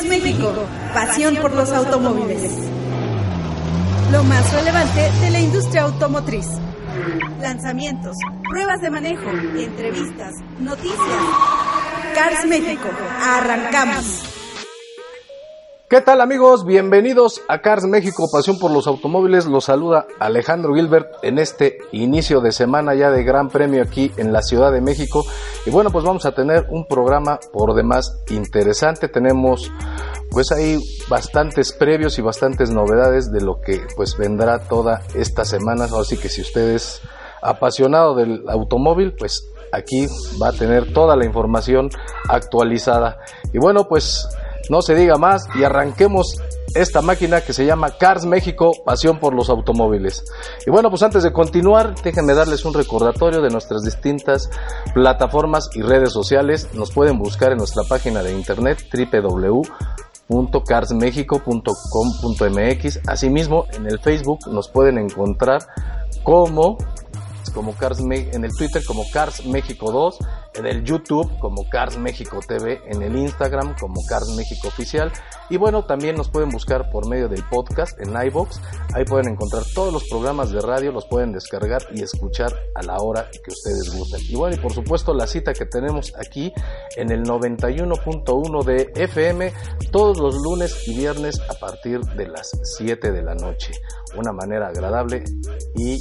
Cars México, pasión por los automóviles. Lo más relevante de la industria automotriz. Lanzamientos, pruebas de manejo, entrevistas, noticias. Cars México, arrancamos. ¿Qué tal amigos? Bienvenidos a Cars México, Pasión por los Automóviles. Los saluda Alejandro Gilbert en este inicio de semana ya de Gran Premio aquí en la Ciudad de México. Y bueno, pues vamos a tener un programa por demás interesante. Tenemos pues hay bastantes previos y bastantes novedades de lo que pues vendrá toda esta semana. Así que si usted es apasionado del automóvil, pues aquí va a tener toda la información actualizada. Y bueno, pues no se diga más y arranquemos esta máquina que se llama Cars México, pasión por los automóviles. Y bueno, pues antes de continuar, déjenme darles un recordatorio de nuestras distintas plataformas y redes sociales. Nos pueden buscar en nuestra página de internet www.carsmexico.com.mx. Asimismo, en el Facebook nos pueden encontrar como como Cars en el Twitter como Cars México 2, en el YouTube como Cars México TV, en el Instagram como Cars México Oficial y bueno, también nos pueden buscar por medio del podcast en iBox. Ahí pueden encontrar todos los programas de radio, los pueden descargar y escuchar a la hora que ustedes gusten. Y bueno, y por supuesto la cita que tenemos aquí en el 91.1 de FM todos los lunes y viernes a partir de las 7 de la noche. Una manera agradable y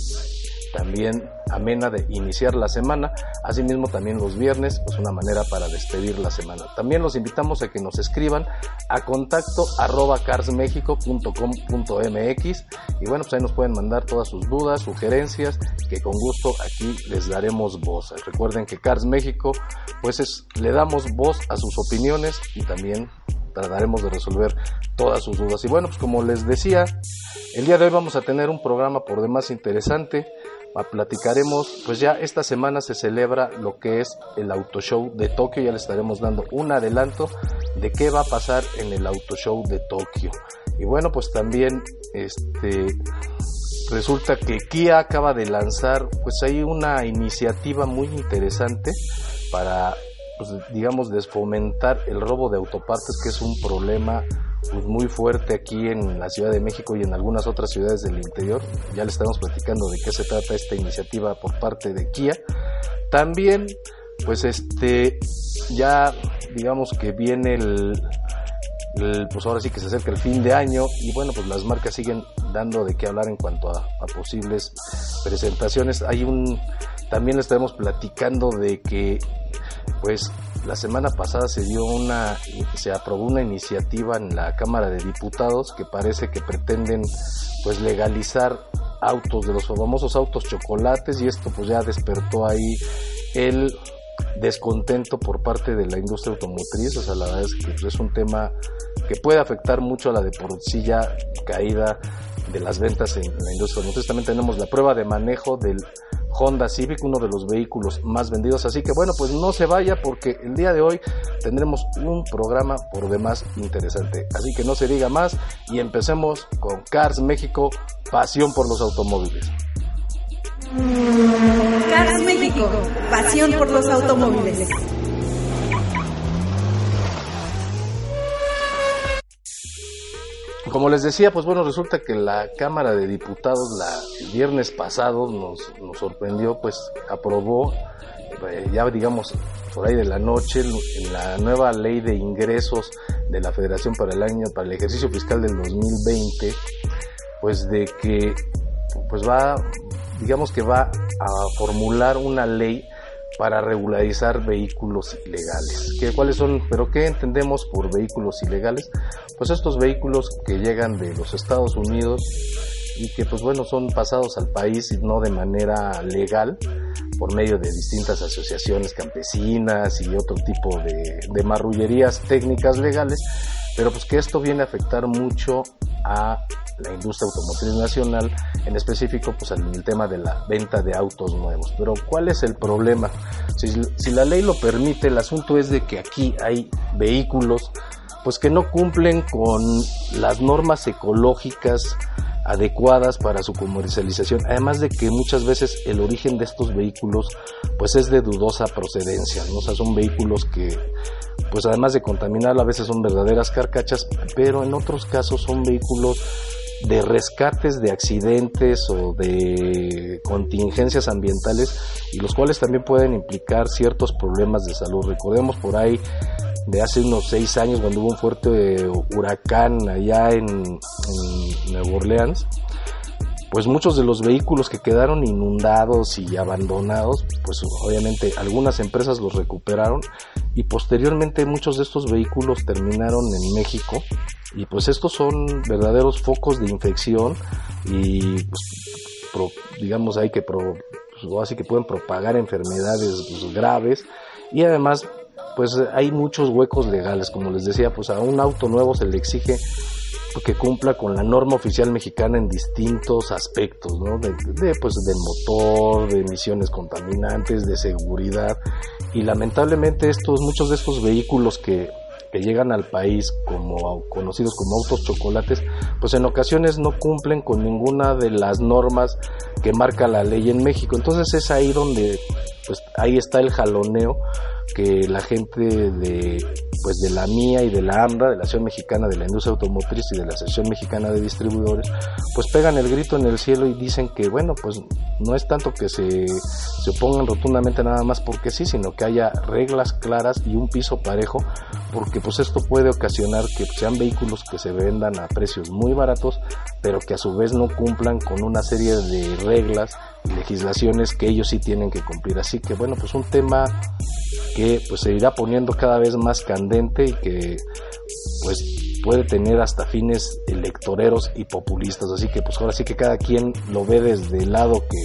también amena de iniciar la semana. Asimismo, también los viernes, pues una manera para despedir la semana. También los invitamos a que nos escriban a contacto arroba carsmexico.com.mx y bueno, pues ahí nos pueden mandar todas sus dudas, sugerencias, que con gusto aquí les daremos voz. Recuerden que Cars México, pues es, le damos voz a sus opiniones y también trataremos de resolver todas sus dudas. Y bueno, pues como les decía, el día de hoy vamos a tener un programa por demás interesante platicaremos, pues ya esta semana se celebra lo que es el Auto Show de Tokio, ya le estaremos dando un adelanto de qué va a pasar en el Auto Show de Tokio. Y bueno, pues también este resulta que Kia acaba de lanzar pues hay una iniciativa muy interesante para pues, digamos desfomentar el robo de autopartes que es un problema pues muy fuerte aquí en la Ciudad de México y en algunas otras ciudades del interior. Ya le estamos platicando de qué se trata esta iniciativa por parte de Kia. También, pues este, ya digamos que viene el, pues ahora sí que se acerca el fin de año y bueno, pues las marcas siguen dando de qué hablar en cuanto a, a posibles presentaciones. Hay un, también le estaremos platicando de que pues la semana pasada se dio una, se aprobó una iniciativa en la Cámara de Diputados que parece que pretenden pues legalizar autos de los famosos autos chocolates y esto pues ya despertó ahí el descontento por parte de la industria automotriz, o sea, la verdad es que es un tema que puede afectar mucho a la de por sí ya caída de las ventas en la industria automotriz. También tenemos la prueba de manejo del Honda Civic, uno de los vehículos más vendidos. Así que bueno, pues no se vaya porque el día de hoy tendremos un programa por demás interesante. Así que no se diga más y empecemos con Cars México, pasión por los automóviles. Cars México, pasión por los automóviles. Como les decía, pues bueno, resulta que la Cámara de Diputados la, el viernes pasado nos, nos sorprendió, pues aprobó, eh, ya digamos, por ahí de la noche, la nueva ley de ingresos de la Federación para el año, para el ejercicio fiscal del 2020, pues de que, pues va, digamos que va a formular una ley para regularizar vehículos ilegales. ¿Qué, ¿Cuáles son? ¿Pero qué entendemos por vehículos ilegales? Pues estos vehículos que llegan de los Estados Unidos y que pues bueno son pasados al país no de manera legal por medio de distintas asociaciones campesinas y otro tipo de marrullerías técnicas legales, pero pues que esto viene a afectar mucho a la industria automotriz nacional, en específico pues en el tema de la venta de autos nuevos. Pero ¿cuál es el problema? Si, si la ley lo permite, el asunto es de que aquí hay vehículos pues que no cumplen con las normas ecológicas adecuadas para su comercialización, además de que muchas veces el origen de estos vehículos pues es de dudosa procedencia, ¿no? o sea, son vehículos que pues además de contaminar a veces son verdaderas carcachas, pero en otros casos son vehículos de rescates de accidentes o de contingencias ambientales y los cuales también pueden implicar ciertos problemas de salud. Recordemos por ahí de hace unos seis años cuando hubo un fuerte huracán allá en, en Nueva Orleans, pues muchos de los vehículos que quedaron inundados y abandonados, pues obviamente algunas empresas los recuperaron y posteriormente muchos de estos vehículos terminaron en México. Y pues estos son verdaderos focos de infección y pues, digamos hay que pro, pues, así que pueden propagar enfermedades pues, graves. Y además pues hay muchos huecos legales como les decía pues a un auto nuevo se le exige que cumpla con la norma oficial mexicana en distintos aspectos, ¿no? De, pues, del motor, de emisiones contaminantes, de seguridad. Y lamentablemente estos, muchos de estos vehículos que, que llegan al país como conocidos como autos chocolates, pues en ocasiones no cumplen con ninguna de las normas que marca la ley en México. Entonces es ahí donde, pues ahí está el jaloneo que la gente de pues de la mía y de la AMDA, de la Asociación Mexicana de la Industria Automotriz y de la Asociación Mexicana de Distribuidores, pues pegan el grito en el cielo y dicen que bueno, pues no es tanto que se, se opongan rotundamente nada más porque sí, sino que haya reglas claras y un piso parejo, porque pues esto puede ocasionar que sean vehículos que se vendan a precios muy baratos, pero que a su vez no cumplan con una serie de reglas y legislaciones que ellos sí tienen que cumplir. Así que bueno, pues un tema que pues se irá poniendo cada vez más candente y que pues puede tener hasta fines electoreros y populistas. Así que pues ahora sí que cada quien lo ve desde el lado que,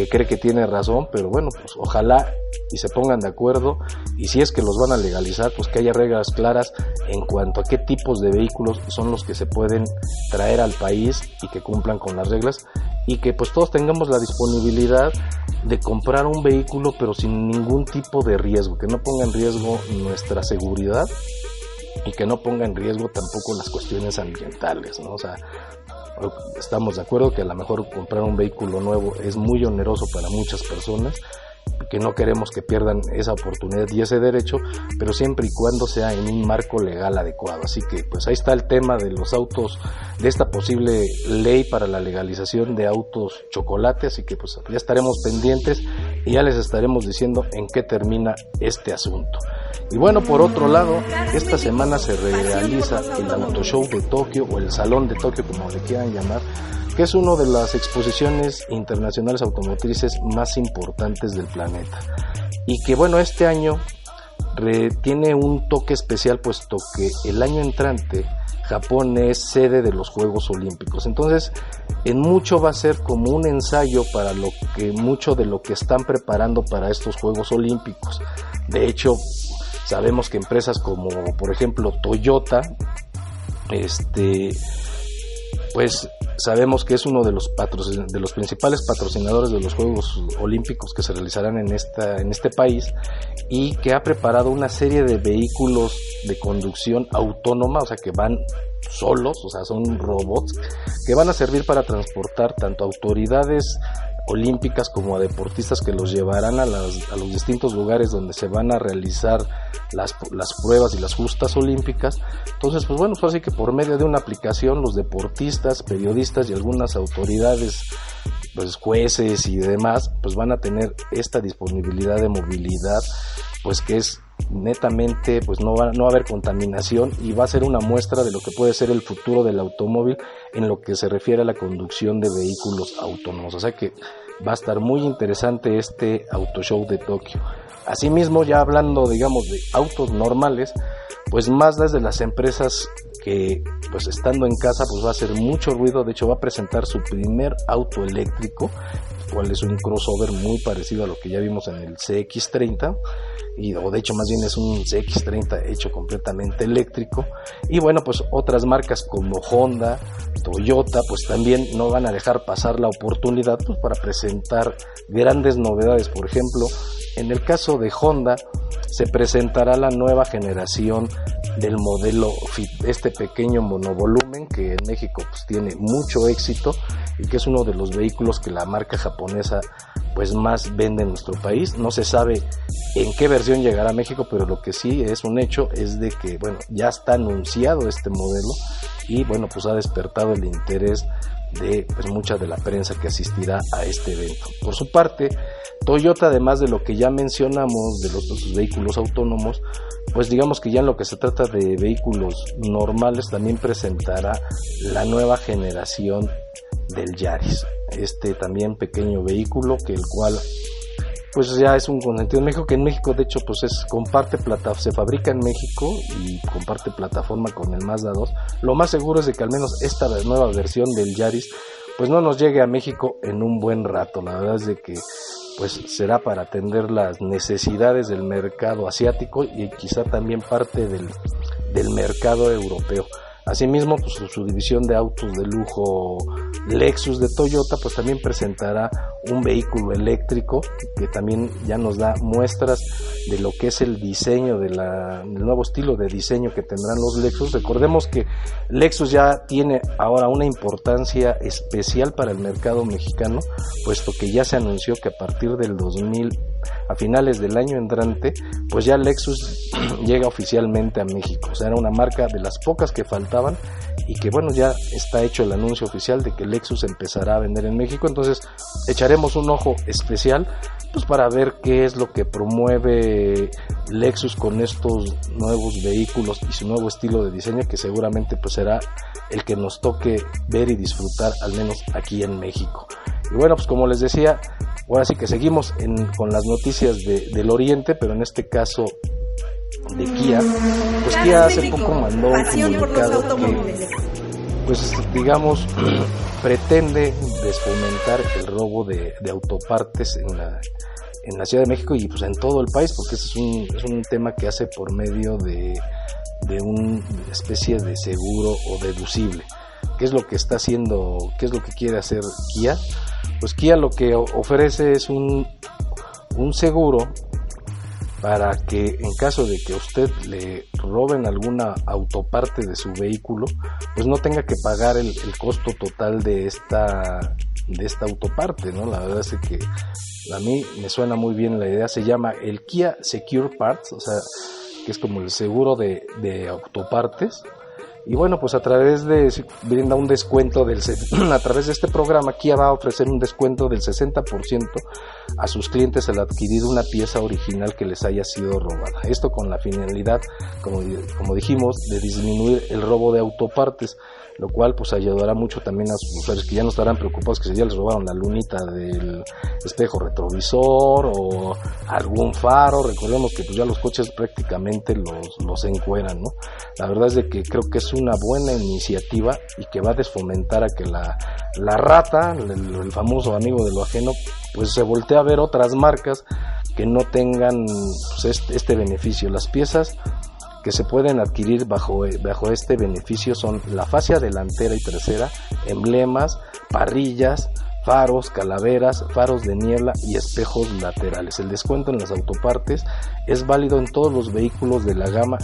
que cree que tiene razón, pero bueno, pues ojalá y se pongan de acuerdo. Y si es que los van a legalizar, pues que haya reglas claras en cuanto a qué tipos de vehículos son los que se pueden traer al país y que cumplan con las reglas. Y que pues todos tengamos la disponibilidad de comprar un vehículo pero sin ningún tipo de riesgo, que no ponga en riesgo nuestra seguridad y que no ponga en riesgo tampoco las cuestiones ambientales, ¿no? O sea, estamos de acuerdo que a lo mejor comprar un vehículo nuevo es muy oneroso para muchas personas, que no queremos que pierdan esa oportunidad y ese derecho, pero siempre y cuando sea en un marco legal adecuado. Así que pues ahí está el tema de los autos, de esta posible ley para la legalización de autos chocolate, así que pues ya estaremos pendientes y ya les estaremos diciendo en qué termina este asunto. Y bueno, por otro lado, esta semana se realiza el Auto Show de Tokio o el Salón de Tokio, como le quieran llamar, que es una de las exposiciones internacionales automotrices más importantes del planeta. Y que bueno, este año tiene un toque especial puesto que el año entrante Japón es sede de los Juegos Olímpicos. Entonces, en mucho va a ser como un ensayo para lo que mucho de lo que están preparando para estos Juegos Olímpicos. De hecho, sabemos que empresas como por ejemplo Toyota este pues sabemos que es uno de los, de los principales patrocinadores de los Juegos Olímpicos que se realizarán en, en este país y que ha preparado una serie de vehículos de conducción autónoma, o sea, que van solos, o sea, son robots que van a servir para transportar tanto autoridades olímpicas como a deportistas que los llevarán a, las, a los distintos lugares donde se van a realizar las, las, pruebas y las justas olímpicas. Entonces, pues bueno, fue así que por medio de una aplicación los deportistas, periodistas y algunas autoridades, pues jueces y demás, pues van a tener esta disponibilidad de movilidad, pues que es netamente pues no va, no va a haber contaminación y va a ser una muestra de lo que puede ser el futuro del automóvil en lo que se refiere a la conducción de vehículos autónomos. O sea que va a estar muy interesante este auto show de Tokio. Asimismo, ya hablando digamos de autos normales, pues Mazda es de las empresas que pues estando en casa pues va a hacer mucho ruido, de hecho va a presentar su primer auto eléctrico, el cual es un crossover muy parecido a lo que ya vimos en el CX30 y o de hecho más bien es un CX30 hecho completamente eléctrico. Y bueno pues otras marcas como Honda, Toyota pues también no van a dejar pasar la oportunidad pues, para presentar grandes novedades, por ejemplo en el caso de Honda se presentará la nueva generación del modelo Fit, este pequeño monovolumen que en México pues, tiene mucho éxito y que es uno de los vehículos que la marca japonesa pues más vende en nuestro país. No se sabe en qué versión llegará a México, pero lo que sí es un hecho es de que bueno, ya está anunciado este modelo y bueno, pues ha despertado el interés de pues, mucha de la prensa que asistirá a este evento. Por su parte, Toyota, además de lo que ya mencionamos de los, vehículos autónomos, pues digamos que ya en lo que se trata de vehículos normales también presentará la nueva generación del Yaris, este también pequeño vehículo que el cual pues ya es un consentido en México, que en México de hecho pues es comparte plata, se fabrica en México y comparte plataforma con el Mazda 2. Lo más seguro es de que al menos esta nueva versión del Yaris pues no nos llegue a México en un buen rato. La verdad es de que pues será para atender las necesidades del mercado asiático y quizá también parte del, del mercado europeo. Asimismo, pues, su, división de autos de lujo Lexus de Toyota, pues también presentará un vehículo eléctrico que también ya nos da muestras de lo que es el diseño, de del nuevo estilo de diseño que tendrán los Lexus. Recordemos que Lexus ya tiene ahora una importancia especial para el mercado mexicano, puesto que ya se anunció que a partir del 2000 a finales del año entrante, pues ya Lexus llega oficialmente a México. O sea, era una marca de las pocas que faltaban y que bueno, ya está hecho el anuncio oficial de que Lexus empezará a vender en México. Entonces, echaremos un ojo especial pues para ver qué es lo que promueve Lexus con estos nuevos vehículos y su nuevo estilo de diseño que seguramente pues será el que nos toque ver y disfrutar al menos aquí en México. Y bueno, pues como les decía, ahora sí que seguimos con las noticias del Oriente, pero en este caso de Kia. Pues Kia hace poco mandó un comunicado que, pues digamos, pretende desfomentar el robo de, autopartes en la, en la Ciudad de México y pues en todo el país, porque ese es un, es un tema que hace por medio de, de una especie de seguro o deducible. ¿Qué es lo que está haciendo, qué es lo que quiere hacer Kia? Pues Kia lo que ofrece es un, un seguro para que en caso de que usted le roben alguna autoparte de su vehículo, pues no tenga que pagar el, costo total de esta de esta autoparte, ¿no? La verdad es que a mí me suena muy bien la idea, se llama el Kia Secure Parts, o sea, que es como el seguro de, de autopartes, y bueno, pues a través de, brinda un descuento del, a través de este programa, Kia va a ofrecer un descuento del 60% a sus clientes al adquirir una pieza original que les haya sido robada. Esto con la finalidad, como, como dijimos, de disminuir el robo de autopartes lo cual pues ayudará mucho también a sus usuarios que ya no estarán preocupados que si ya les robaron la lunita del espejo retrovisor o algún faro, recordemos que pues ya los coches prácticamente los, los encueran, ¿no? La verdad es de que creo que es una buena iniciativa y que va a desfomentar a que la, la rata, el, famoso amigo de lo ajeno, pues se voltee a ver otras marcas que no tengan pues, este, este beneficio. Las piezas que se pueden adquirir bajo, bajo este beneficio son la fascia delantera y trasera, emblemas, parrillas, faros, calaveras, faros de niebla y espejos laterales. El descuento en las autopartes es válido en todos los vehículos de la gama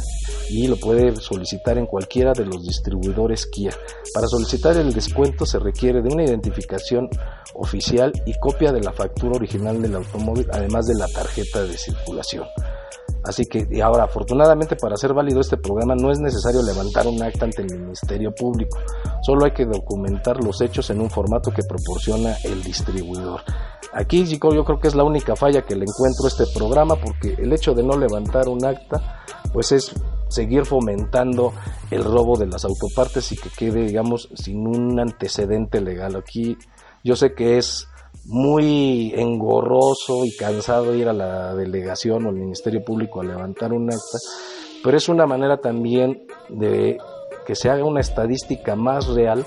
y lo puede solicitar en cualquiera de los distribuidores Kia. Para solicitar el descuento se requiere de una identificación oficial y copia de la factura original del automóvil, además de la tarjeta de circulación. Así que, y ahora, afortunadamente para hacer válido este programa no es necesario levantar un acta ante el Ministerio Público, solo hay que documentar los hechos en un formato que proporciona el distribuidor. Aquí yo creo que es la única falla que le encuentro a este programa porque el hecho de no levantar un acta pues es seguir fomentando el robo de las autopartes y que quede digamos sin un antecedente legal. Aquí yo sé que es muy engorroso y cansado ir a la delegación o al Ministerio Público a levantar un acta, pero es una manera también de que se haga una estadística más real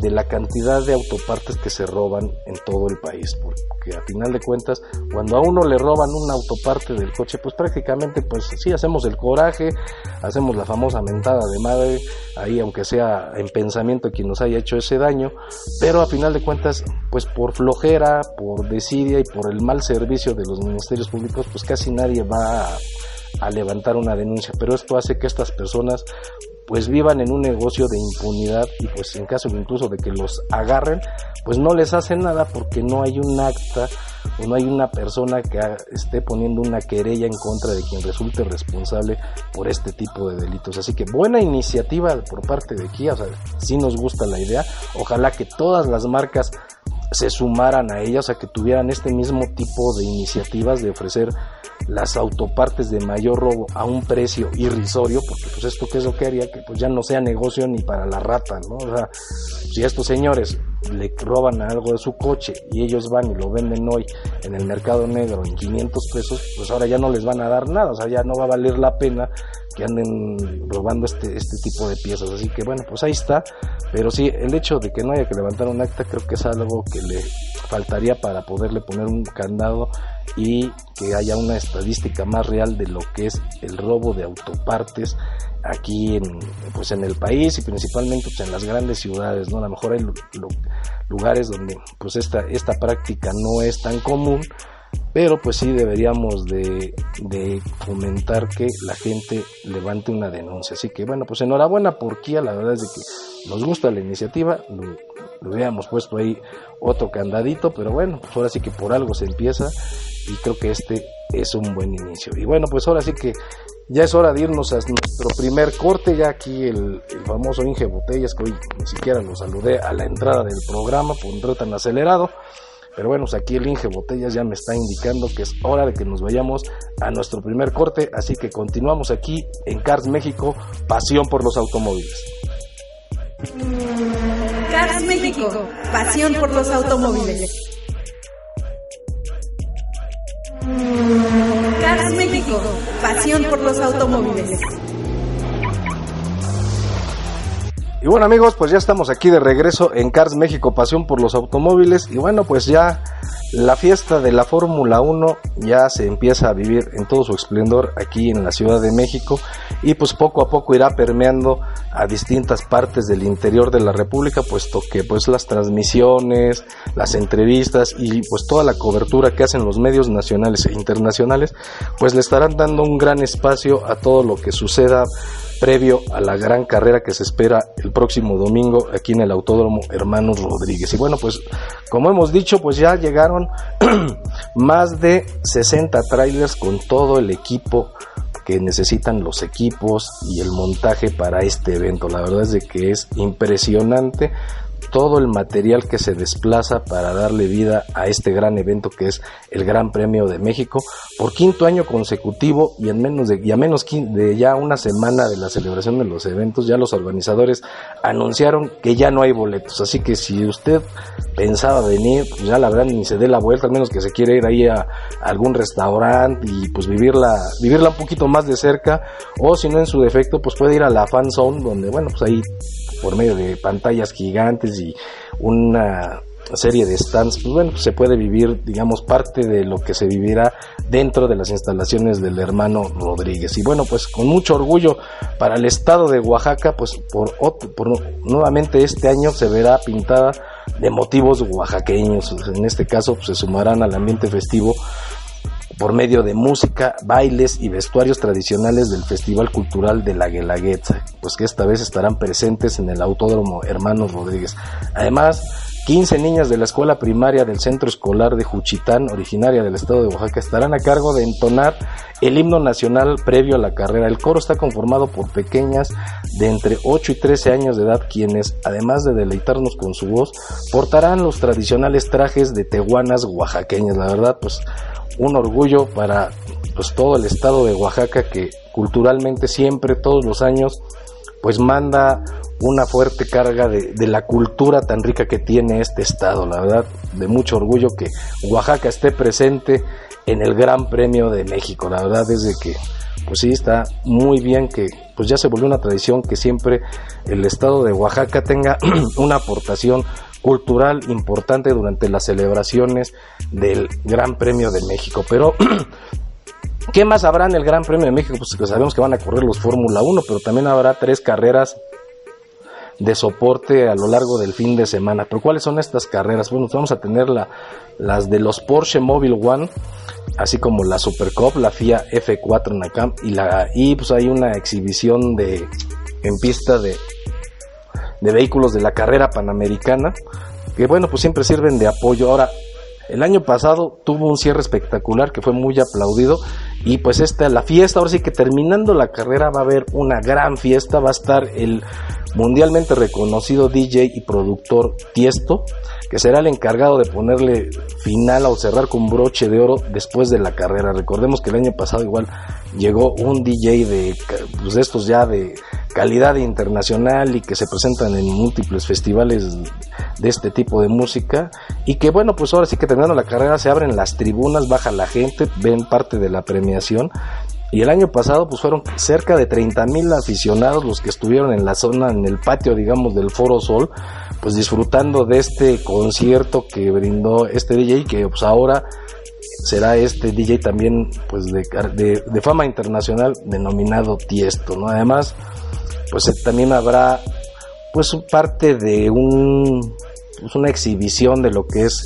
de la cantidad de autopartes que se roban en todo el país, porque a final de cuentas, cuando a uno le roban una autoparte del coche, pues prácticamente, pues sí, hacemos el coraje, hacemos la famosa mentada de madre, ahí aunque sea en pensamiento quien nos haya hecho ese daño, pero a final de cuentas, pues por flojera, por desidia y por el mal servicio de los ministerios públicos, pues casi nadie va a, a levantar una denuncia, pero esto hace que estas personas pues vivan en un negocio de impunidad y pues en caso incluso de que los agarren, pues no les hacen nada porque no hay un acta o no hay una persona que esté poniendo una querella en contra de quien resulte responsable por este tipo de delitos. Así que buena iniciativa por parte de Kia, o sea, sí nos gusta la idea, ojalá que todas las marcas se sumaran a ella, o sea, que tuvieran este mismo tipo de iniciativas de ofrecer las autopartes de mayor robo a un precio irrisorio, porque pues esto que es lo que haría que pues ya no sea negocio ni para la rata, ¿no? O sea, si estos señores le roban algo de su coche y ellos van y lo venden hoy en el mercado negro en 500 pesos, pues ahora ya no les van a dar nada, o sea, ya no va a valer la pena que anden robando este, este tipo de piezas. Así que bueno, pues ahí está. Pero sí, el hecho de que no haya que levantar un acta creo que es algo que le faltaría para poderle poner un candado y que haya una estadística más real de lo que es el robo de autopartes aquí en, pues en el país y principalmente pues en las grandes ciudades, ¿no? A lo mejor hay lugares donde pues esta, esta práctica no es tan común, pero pues sí deberíamos de, de, fomentar que la gente levante una denuncia. Así que bueno, pues enhorabuena por Kia, la verdad es que nos gusta la iniciativa, lo, hubiéramos puesto ahí otro candadito, pero bueno, pues ahora sí que por algo se empieza y creo que este es un buen inicio. Y bueno, pues ahora sí que ya es hora de irnos a nuestro primer corte, ya aquí el, famoso Inge Botellas, que hoy ni siquiera lo saludé a la entrada del programa por un tan acelerado. Pero bueno, aquí el Inge Botellas ya me está indicando que es hora de que nos vayamos a nuestro primer corte, así que continuamos aquí en Cars México, pasión por los automóviles. Cars México, pasión por los automóviles. Cars México, pasión por los automóviles. Y bueno amigos, pues ya estamos aquí de regreso en Cars México, pasión por los automóviles. Y bueno, pues ya la fiesta de la Fórmula 1 ya se empieza a vivir en todo su esplendor aquí en la Ciudad de México y pues poco a poco irá permeando a distintas partes del interior de la República, puesto que pues las transmisiones, las entrevistas y pues toda la cobertura que hacen los medios nacionales e internacionales, pues le estarán dando un gran espacio a todo lo que suceda previo a la gran carrera que se espera el próximo domingo aquí en el Autódromo Hermanos Rodríguez. Y bueno, pues como hemos dicho, pues ya llegaron más de 60 trailers con todo el equipo que necesitan los equipos y el montaje para este evento. La verdad es de que es impresionante todo el material que se desplaza para darle vida a este gran evento que es el Gran Premio de México por quinto año consecutivo y en menos de, y a menos de ya una semana de la celebración de los eventos ya los organizadores anunciaron que ya no hay boletos. Así que si usted pensaba venir pues ya la verdad ni se dé la vuelta al menos que se quiere ir ahí a, algún restaurante y pues vivirla vivirla un poquito más de cerca o si no en su defecto pues puede ir a la fan zone donde bueno pues ahí por medio de pantallas gigantes y una serie de stands, pues bueno, se puede vivir, digamos, parte de lo que se vivirá dentro de las instalaciones del hermano Rodríguez. Y bueno, pues con mucho orgullo para el estado de Oaxaca, pues por, por nuevamente este año se verá pintada de motivos oaxaqueños. En este caso, pues, se sumarán al ambiente festivo por medio de música, bailes y vestuarios tradicionales del Festival Cultural de la Guelaguetza, pues que esta vez estarán presentes en el Autódromo Hermanos Rodríguez. Además, 15 niñas de la escuela primaria del Centro Escolar de Juchitán, originaria del estado de Oaxaca, estarán a cargo de entonar el himno nacional previo a la carrera. El coro está conformado por pequeñas de entre 8 y 13 años de edad, quienes, además de deleitarnos con su voz, portarán los tradicionales trajes de tehuanas oaxaqueñas. La verdad, pues un orgullo para pues todo el estado de Oaxaca que culturalmente siempre, todos los años, pues manda una fuerte carga de, de, la cultura tan rica que tiene este estado, la verdad, de mucho orgullo que Oaxaca esté presente en el Gran Premio de México. La verdad es de que, pues sí, está muy bien que pues ya se volvió una tradición que siempre el estado de Oaxaca tenga una aportación cultural importante durante las celebraciones del Gran Premio de México. Pero ¿Qué más habrá en el Gran Premio de México? Pues sabemos que van a correr los Fórmula 1, pero también habrá tres carreras de soporte a lo largo del fin de semana. Pero ¿cuáles son estas carreras? Bueno, vamos a tener la, las de los Porsche Mobile One, así como la Super Cup, la FIA F4 Nakam y la y pues hay una exhibición de en pista de de vehículos de la carrera panamericana que bueno, pues siempre sirven de apoyo. Ahora, el año pasado tuvo un cierre espectacular que fue muy aplaudido y pues esta la fiesta, ahora sí que terminando la carrera va a haber una gran fiesta, va a estar el mundialmente reconocido DJ y productor Tiesto, que será el encargado de ponerle final o cerrar con broche de oro después de la carrera. Recordemos que el año pasado igual llegó un DJ de, pues, estos ya de calidad internacional y que se presentan en múltiples festivales de este tipo de música y que bueno pues ahora sí que terminando la carrera se abren las tribunas, baja la gente, ven parte de la premiación y el año pasado pues fueron cerca de 30 mil aficionados los que estuvieron en la zona, en el patio digamos del Foro Sol, pues disfrutando de este concierto que brindó este DJ que pues ahora será este DJ también pues de, de, fama internacional denominado Tiesto, ¿no? Además pues eh, también habrá pues parte de un pues, una exhibición de lo que es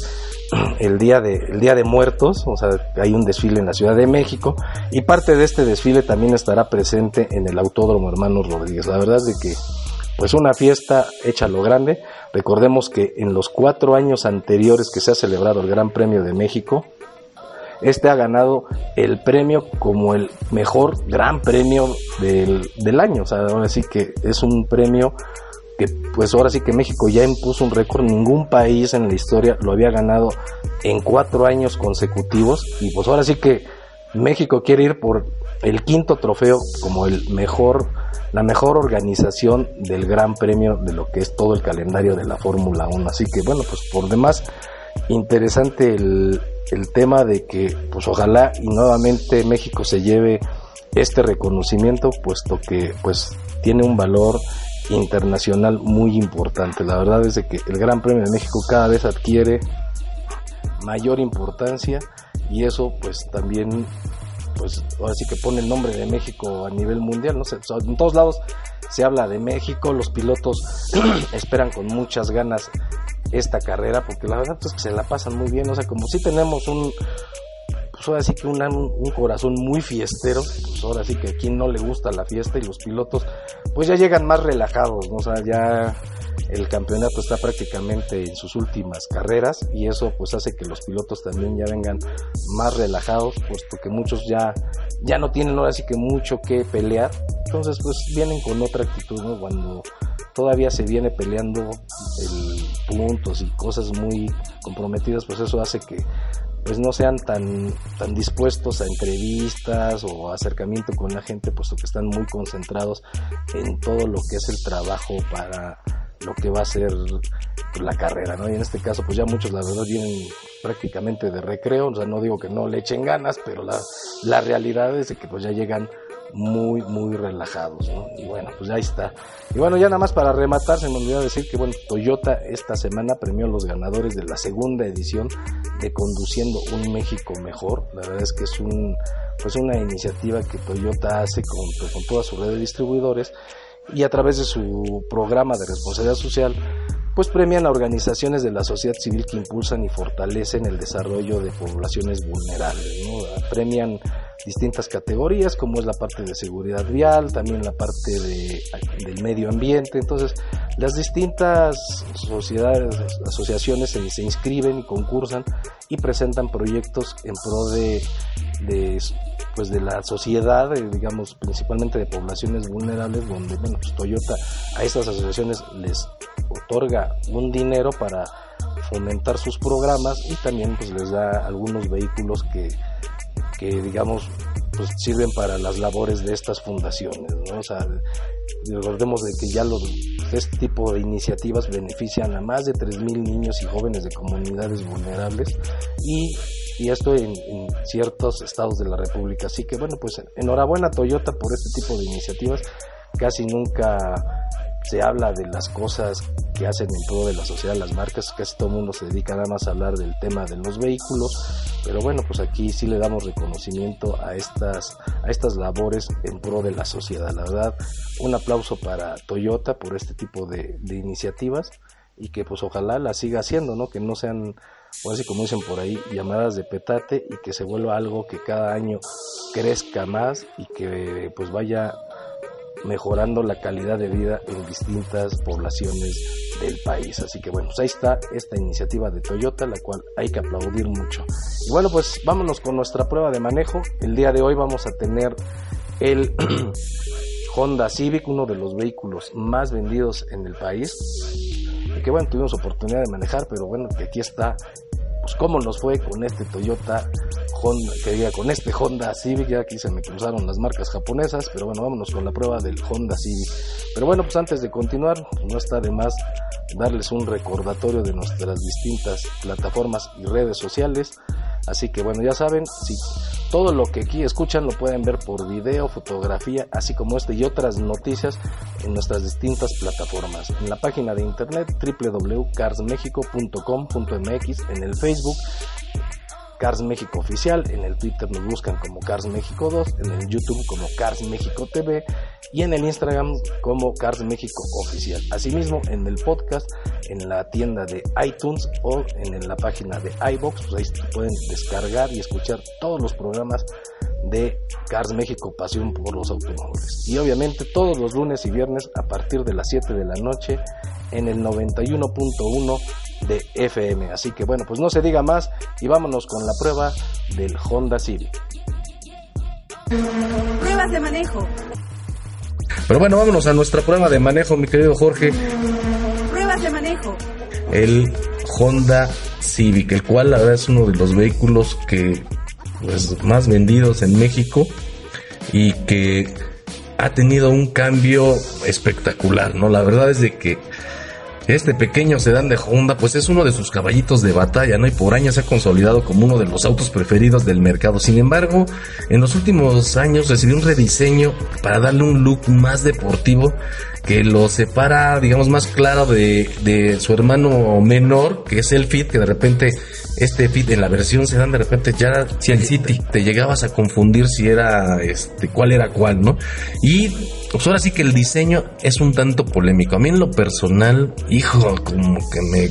el día de el día de muertos, o sea, hay un desfile en la Ciudad de México y parte de este desfile también estará presente en el Autódromo Hermanos Rodríguez. La verdad es de que pues una fiesta hecha lo grande. Recordemos que en los cuatro años anteriores que se ha celebrado el Gran Premio de México, este ha ganado el premio como el mejor gran premio del, del año. O sea, ahora sí que es un premio que pues ahora sí que México ya impuso un récord, ningún país en la historia lo había ganado en cuatro años consecutivos y pues ahora sí que México quiere ir por el quinto trofeo como el mejor, la mejor organización del Gran Premio de lo que es todo el calendario de la Fórmula 1. Así que bueno, pues por demás interesante el, el tema de que pues ojalá y nuevamente México se lleve este reconocimiento puesto que pues tiene un valor internacional muy importante. La verdad es que el Gran Premio de México cada vez adquiere mayor importancia y eso pues también pues ahora sí que pone el nombre de México a nivel mundial, no sé, en todos lados se habla de México, los pilotos esperan con muchas ganas esta carrera porque la verdad es que se la pasan muy bien, o sea, como si tenemos un pues ahora sí que un, un corazón muy fiestero, pues ahora sí que a quien no le gusta la fiesta y los pilotos pues ya llegan más relajados, ¿no? o sea, ya el campeonato está prácticamente en sus últimas carreras y eso pues hace que los pilotos también ya vengan más relajados, puesto que muchos ya, ya no tienen ahora sí que mucho que pelear, entonces pues vienen con otra actitud, ¿no? Cuando todavía se viene peleando el puntos y cosas muy comprometidas, pues eso hace que pues no sean tan, tan dispuestos a entrevistas o acercamiento con la gente, puesto que están muy concentrados en todo lo que es el trabajo para lo que va a ser la carrera, ¿no? Y en este caso, pues ya muchos, la verdad, vienen prácticamente de recreo, o sea, no digo que no le echen ganas, pero la, la realidad es de que pues ya llegan muy, muy relajados, ¿no? Y bueno, pues ya está. Y bueno, ya nada más para rematar, se me olvidó decir que, bueno, Toyota esta semana premió a los ganadores de la segunda edición de Conduciendo un México Mejor. La verdad es que es un, pues una iniciativa que Toyota hace con, con toda su red de distribuidores y a través de su programa de responsabilidad social pues premian a organizaciones de la sociedad civil que impulsan y fortalecen el desarrollo de poblaciones vulnerables. Premian distintas categorías como es la parte de seguridad vial, también la parte de, del medio ambiente. Entonces, las distintas sociedades, asociaciones se, inscriben y concursan y presentan proyectos en pro de, pues de la sociedad, digamos, principalmente de poblaciones vulnerables, donde bueno, pues Toyota a estas asociaciones les otorga un dinero para fomentar sus programas y también pues les da algunos vehículos que, que digamos pues sirven para las labores de estas fundaciones, ¿no? O sea, recordemos de que ya los este tipo de iniciativas benefician a más de 3.000 niños y jóvenes de comunidades vulnerables y, y esto en, en, ciertos estados de la República. Así que bueno, pues enhorabuena Toyota por este tipo de iniciativas. Casi nunca se habla de las cosas que hacen en pro de la sociedad las marcas, casi todo el mundo se dedica nada más a hablar del tema de los vehículos, pero bueno, pues aquí sí le damos reconocimiento a estas, a estas labores en pro de la sociedad. La verdad, un aplauso para Toyota por este tipo de, iniciativas y que pues ojalá la siga haciendo, ¿no? Que no sean, o así como dicen por ahí, llamadas de petate y que se vuelva algo que cada año crezca más y que pues vaya mejorando la calidad de vida en distintas poblaciones del país. Así que bueno, pues ahí está esta iniciativa de Toyota, la cual hay que aplaudir mucho. Y bueno, pues vámonos con nuestra prueba de manejo. El día de hoy vamos a tener el Honda Civic, uno de los vehículos más vendidos en el país. Que bueno, tuvimos oportunidad de manejar, pero bueno, que aquí está pues cómo nos fue con este Toyota Honda, que diga con este Honda Civic, ya aquí se me cruzaron las marcas japonesas, pero bueno, vámonos con la prueba del Honda Civic. Pero bueno, pues antes de continuar, no está de más darles un recordatorio de nuestras distintas plataformas y redes sociales. Así que bueno, ya saben, si todo lo que aquí escuchan lo pueden ver por video, fotografía, así como este y otras noticias en nuestras distintas plataformas. En la página de internet www.carsmexico.com.mx, en el Facebook Cars México Oficial, en el Twitter nos buscan como Cars México 2, en el YouTube como Cars México TV y en el Instagram como Cars México Oficial. Asimismo, en el podcast, en la tienda de iTunes o en la página de iBox, pues ahí pueden descargar y escuchar todos los programas de Cars México Pasión por los Automóviles. Y obviamente todos los lunes y viernes a partir de las 7 de la noche en el 91.1 de FM. Así que bueno, pues no se diga más y vámonos con la prueba del Honda Civic. Pruebas de manejo. Pero bueno, vámonos a nuestra prueba de manejo, mi querido Jorge. Pruebas de manejo. El Honda Civic, el cual la verdad es uno de los vehículos que pues, más vendidos en México y que ha tenido un cambio espectacular, ¿no? La verdad es de que este pequeño sedán de Honda, pues es uno de sus caballitos de batalla, ¿no? Y por años se ha consolidado como uno de los autos preferidos del mercado. Sin embargo, en los últimos años recibió un rediseño para darle un look más deportivo que lo separa, digamos, más claro de, de su hermano menor, que es el Fit, que de repente este Fit en la versión sedán de repente ya Sí, el City. te llegabas a confundir si era este cuál era cuál, ¿no? Y pues ahora sí que el diseño es un tanto polémico. A mí en lo personal, hijo, como que me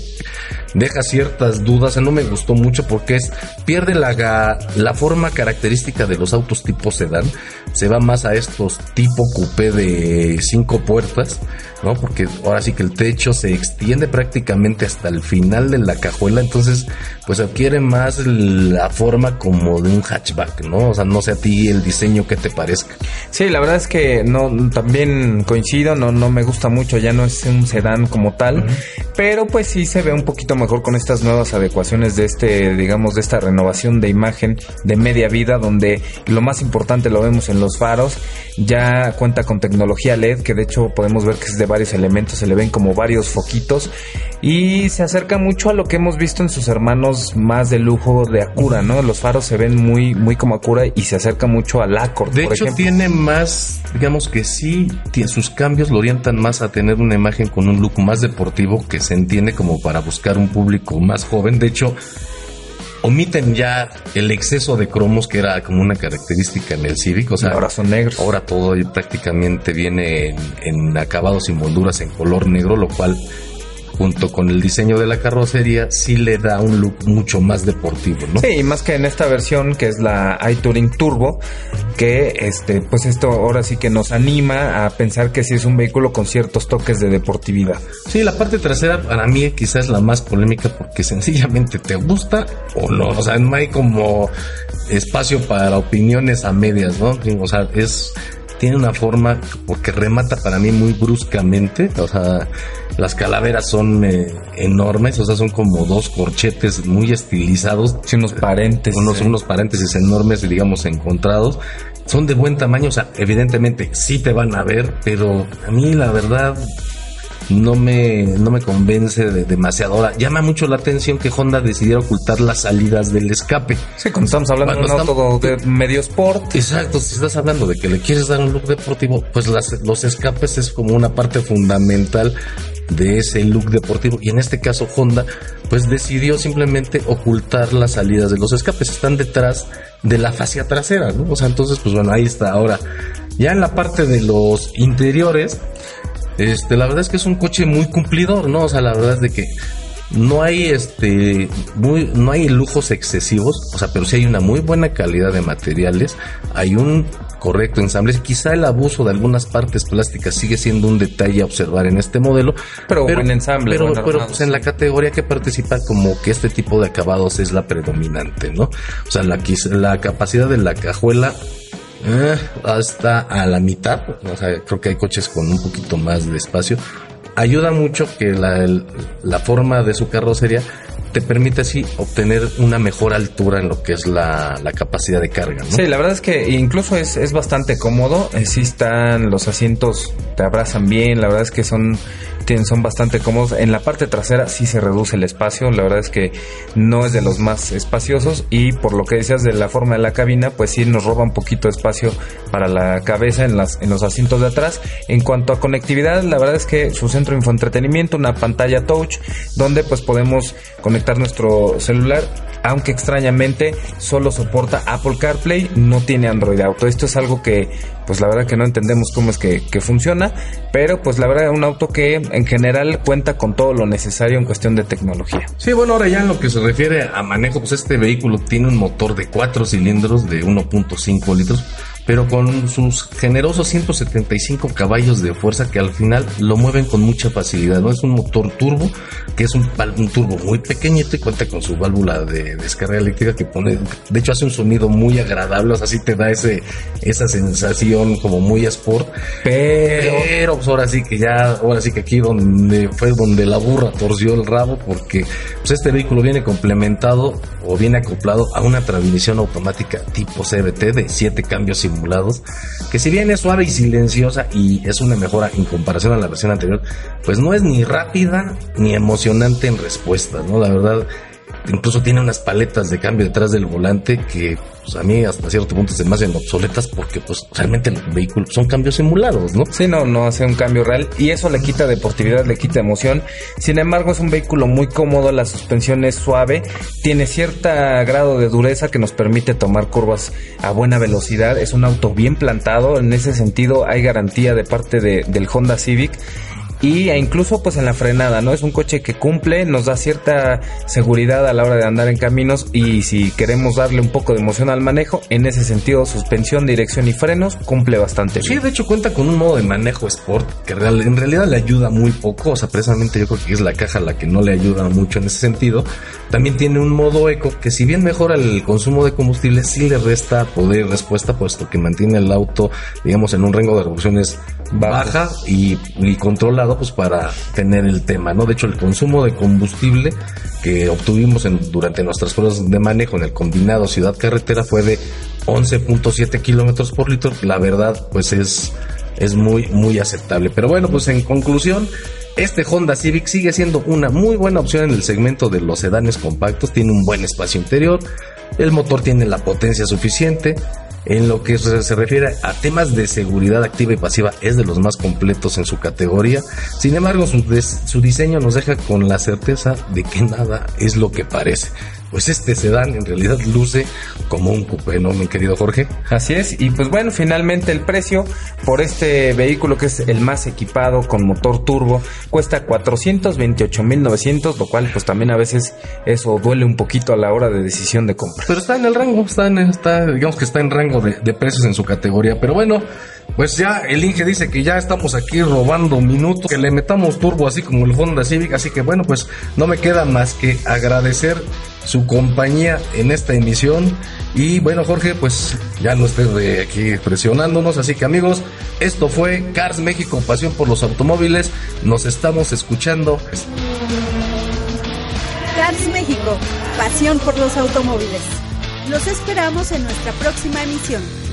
deja ciertas dudas, no me gustó mucho porque es pierde la la forma característica de los autos tipo sedán, se va más a estos tipo coupé de cinco puertas, ¿no? Porque ahora sí que el techo se extiende prácticamente hasta el final de la cajuela, entonces pues adquiere más la forma como de un hatchback, ¿no? O sea, no sé a ti el diseño que te parezca. Sí, la verdad es que no también coincido, no no me gusta mucho, ya no es un sedán como tal, pero pues sí se ve un poquito mejor con estas nuevas adecuaciones de este, digamos, de esta renovación de imagen de media vida, donde lo más importante lo vemos en los faros, ya cuenta con tecnología LED, que de hecho podemos ver que es de varios elementos, se le ven como varios foquitos y se acerca mucho a lo que hemos visto en sus hermanos más de lujo de Acura, ¿no? Los faros se ven muy muy como Acura y se acerca mucho al Accord, De por hecho, ejemplo. tiene más, digamos que sí, sus cambios lo orientan más a tener una imagen con un look más deportivo que se entiende como para buscar un público más joven. De hecho, omiten ya el exceso de cromos que era como una característica en el Civic. O sea, ahora son negros. ahora todo prácticamente viene en, en acabados y molduras en color negro, lo cual junto con el diseño de la carrocería sí le da un look mucho más deportivo, ¿no? Sí, y más que en esta versión que es la iTouring Turbo, que este, pues esto ahora sí que nos anima a pensar que sí es un vehículo con ciertos toques de deportividad. Sí, la parte trasera para mí quizás es la más polémica porque sencillamente te gusta o no. O sea, no hay como espacio para opiniones a medias, ¿no? O sea, es tiene una forma porque remata para mí muy bruscamente, o sea, las calaveras son eh, enormes, o sea, son como dos corchetes muy estilizados, Sí, unos paréntesis. unos, unos paréntesis enormes, digamos, encontrados. Son de buen tamaño, o sea, evidentemente sí te van a ver, pero a mí la verdad no me, no me convence de demasiado. Ahora, llama mucho la atención que Honda decidiera ocultar las salidas del escape. Sí, cuando estamos hablando de un auto de medio sport. Exacto, si estás hablando de que le quieres dar un look deportivo, pues las, los escapes es como una parte fundamental de ese look deportivo. Y en este caso Honda, pues decidió simplemente ocultar las salidas de los escapes. Están detrás de la fascia trasera, ¿no? O sea, entonces, pues bueno, ahí está. Ahora, ya en la parte de los interiores, este, la verdad es que es un coche muy cumplidor, ¿no? O sea, la verdad es de que no hay este muy no hay lujos excesivos, o sea, pero sí hay una muy buena calidad de materiales, hay un correcto ensamble. Quizá el abuso de algunas partes plásticas sigue siendo un detalle a observar en este modelo. Pero, pero buen ensamble. Pero, pero pues, en la categoría que participa como que este tipo de acabados es la predominante, ¿no? O sea, la, la capacidad de la cajuela eh, hasta a la mitad. O sea, creo que hay coches con un poquito más de espacio. Ayuda mucho que la, la forma de su carrocería te permite así obtener una mejor altura en lo que es la, la capacidad de carga. ¿no? Sí, la verdad es que incluso es, es bastante cómodo. Eh, sí están los asientos, te abrazan bien. La verdad es que son son bastante cómodos. En la parte trasera sí se reduce el espacio. La verdad es que no es de los más espaciosos. Y por lo que decías de la forma de la cabina, pues sí nos roba un poquito de espacio para la cabeza en, las, en los asientos de atrás. En cuanto a conectividad, la verdad es que su centro de infoentretenimiento, una pantalla touch, donde pues podemos conectar nuestro celular aunque extrañamente solo soporta Apple CarPlay, no tiene Android Auto. Esto es algo que, pues la verdad que no entendemos cómo es que, funciona, pero pues la verdad es un auto que en general cuenta con todo lo necesario en cuestión de tecnología. Sí, bueno, ahora ya en lo que se refiere a manejo, pues este vehículo tiene un motor de 4 cilindros de 1.5 litros pero con sus generosos 175 caballos de fuerza que al final lo mueven con mucha facilidad. No es un motor turbo, que es un, un turbo muy pequeñito y cuenta con su válvula de descarga eléctrica que pone, de hecho hace un sonido muy agradable, o sea, sí te da ese, esa sensación como muy sport. Pero, pues ahora sí que ya, ahora sí que aquí donde fue donde la burra torció el rabo, porque pues este vehículo viene complementado o viene acoplado a una transmisión automática tipo CBT de 7 cambios simultáneos que si bien es suave y silenciosa y es una mejora en comparación a la versión anterior, pues no es ni rápida ni emocionante en respuesta, ¿no? La verdad, incluso tiene unas paletas de cambio detrás del volante que pues, a mí hasta cierto punto se me hacen obsoletas porque pues realmente los vehículos son cambios simulados, ¿no? Sí, no, no hace un cambio real y eso le quita deportividad, le quita emoción. Sin embargo, es un vehículo muy cómodo, la suspensión es suave, tiene cierto grado de dureza que nos permite tomar curvas a buena velocidad, es un auto bien plantado, en ese sentido hay garantía de parte de, del Honda Civic y e incluso pues en la frenada, ¿no? Es un coche que cumple, nos da cierta seguridad a la hora de andar en caminos y si queremos darle un poco de emoción al manejo, en ese sentido suspensión, dirección y frenos cumple bastante bien. Sí, de hecho cuenta con un modo de manejo sport que en realidad le ayuda muy poco, o sea, precisamente yo creo que es la caja la que no le ayuda mucho en ese sentido. También tiene un modo eco que si bien mejora el consumo de combustible, sí le resta poder y respuesta puesto que mantiene el auto, digamos, en un rango de revoluciones baja y, y controlado pues para tener el tema, ¿no? De hecho, el consumo de combustible que obtuvimos en, durante nuestras pruebas de manejo en el combinado ciudad-carretera fue de 11.7 kilómetros por litro. La verdad, pues es, es muy, muy aceptable. Pero bueno, pues en conclusión, este Honda Civic sigue siendo una muy buena opción en el segmento de los sedanes compactos. Tiene un buen espacio interior, el motor tiene la potencia suficiente, en lo que se refiere a temas de seguridad activa y pasiva, es de los más completos en su categoría. Sin embargo, su, su diseño nos deja con la certeza de que nada es lo que parece pues este sedán en realidad luce como un coupé, ¿no, mi querido Jorge? Así es, y pues bueno, finalmente el precio por este vehículo que es el más equipado con motor turbo cuesta 428.900, lo cual pues también a veces eso duele un poquito a la hora de decisión de compra. Pero está en el rango, está, en, está digamos que está en rango de, de precios en su categoría, pero bueno, pues ya el Inge dice que ya estamos aquí robando minutos, que le metamos turbo así como el Honda Civic, así que bueno, pues no me queda más que agradecer su compañía en esta emisión. Y bueno, Jorge, pues ya no estés de aquí presionándonos. Así que amigos, esto fue Cars México, pasión por los automóviles. Nos estamos escuchando. Cars México, pasión por los automóviles. Los esperamos en nuestra próxima emisión.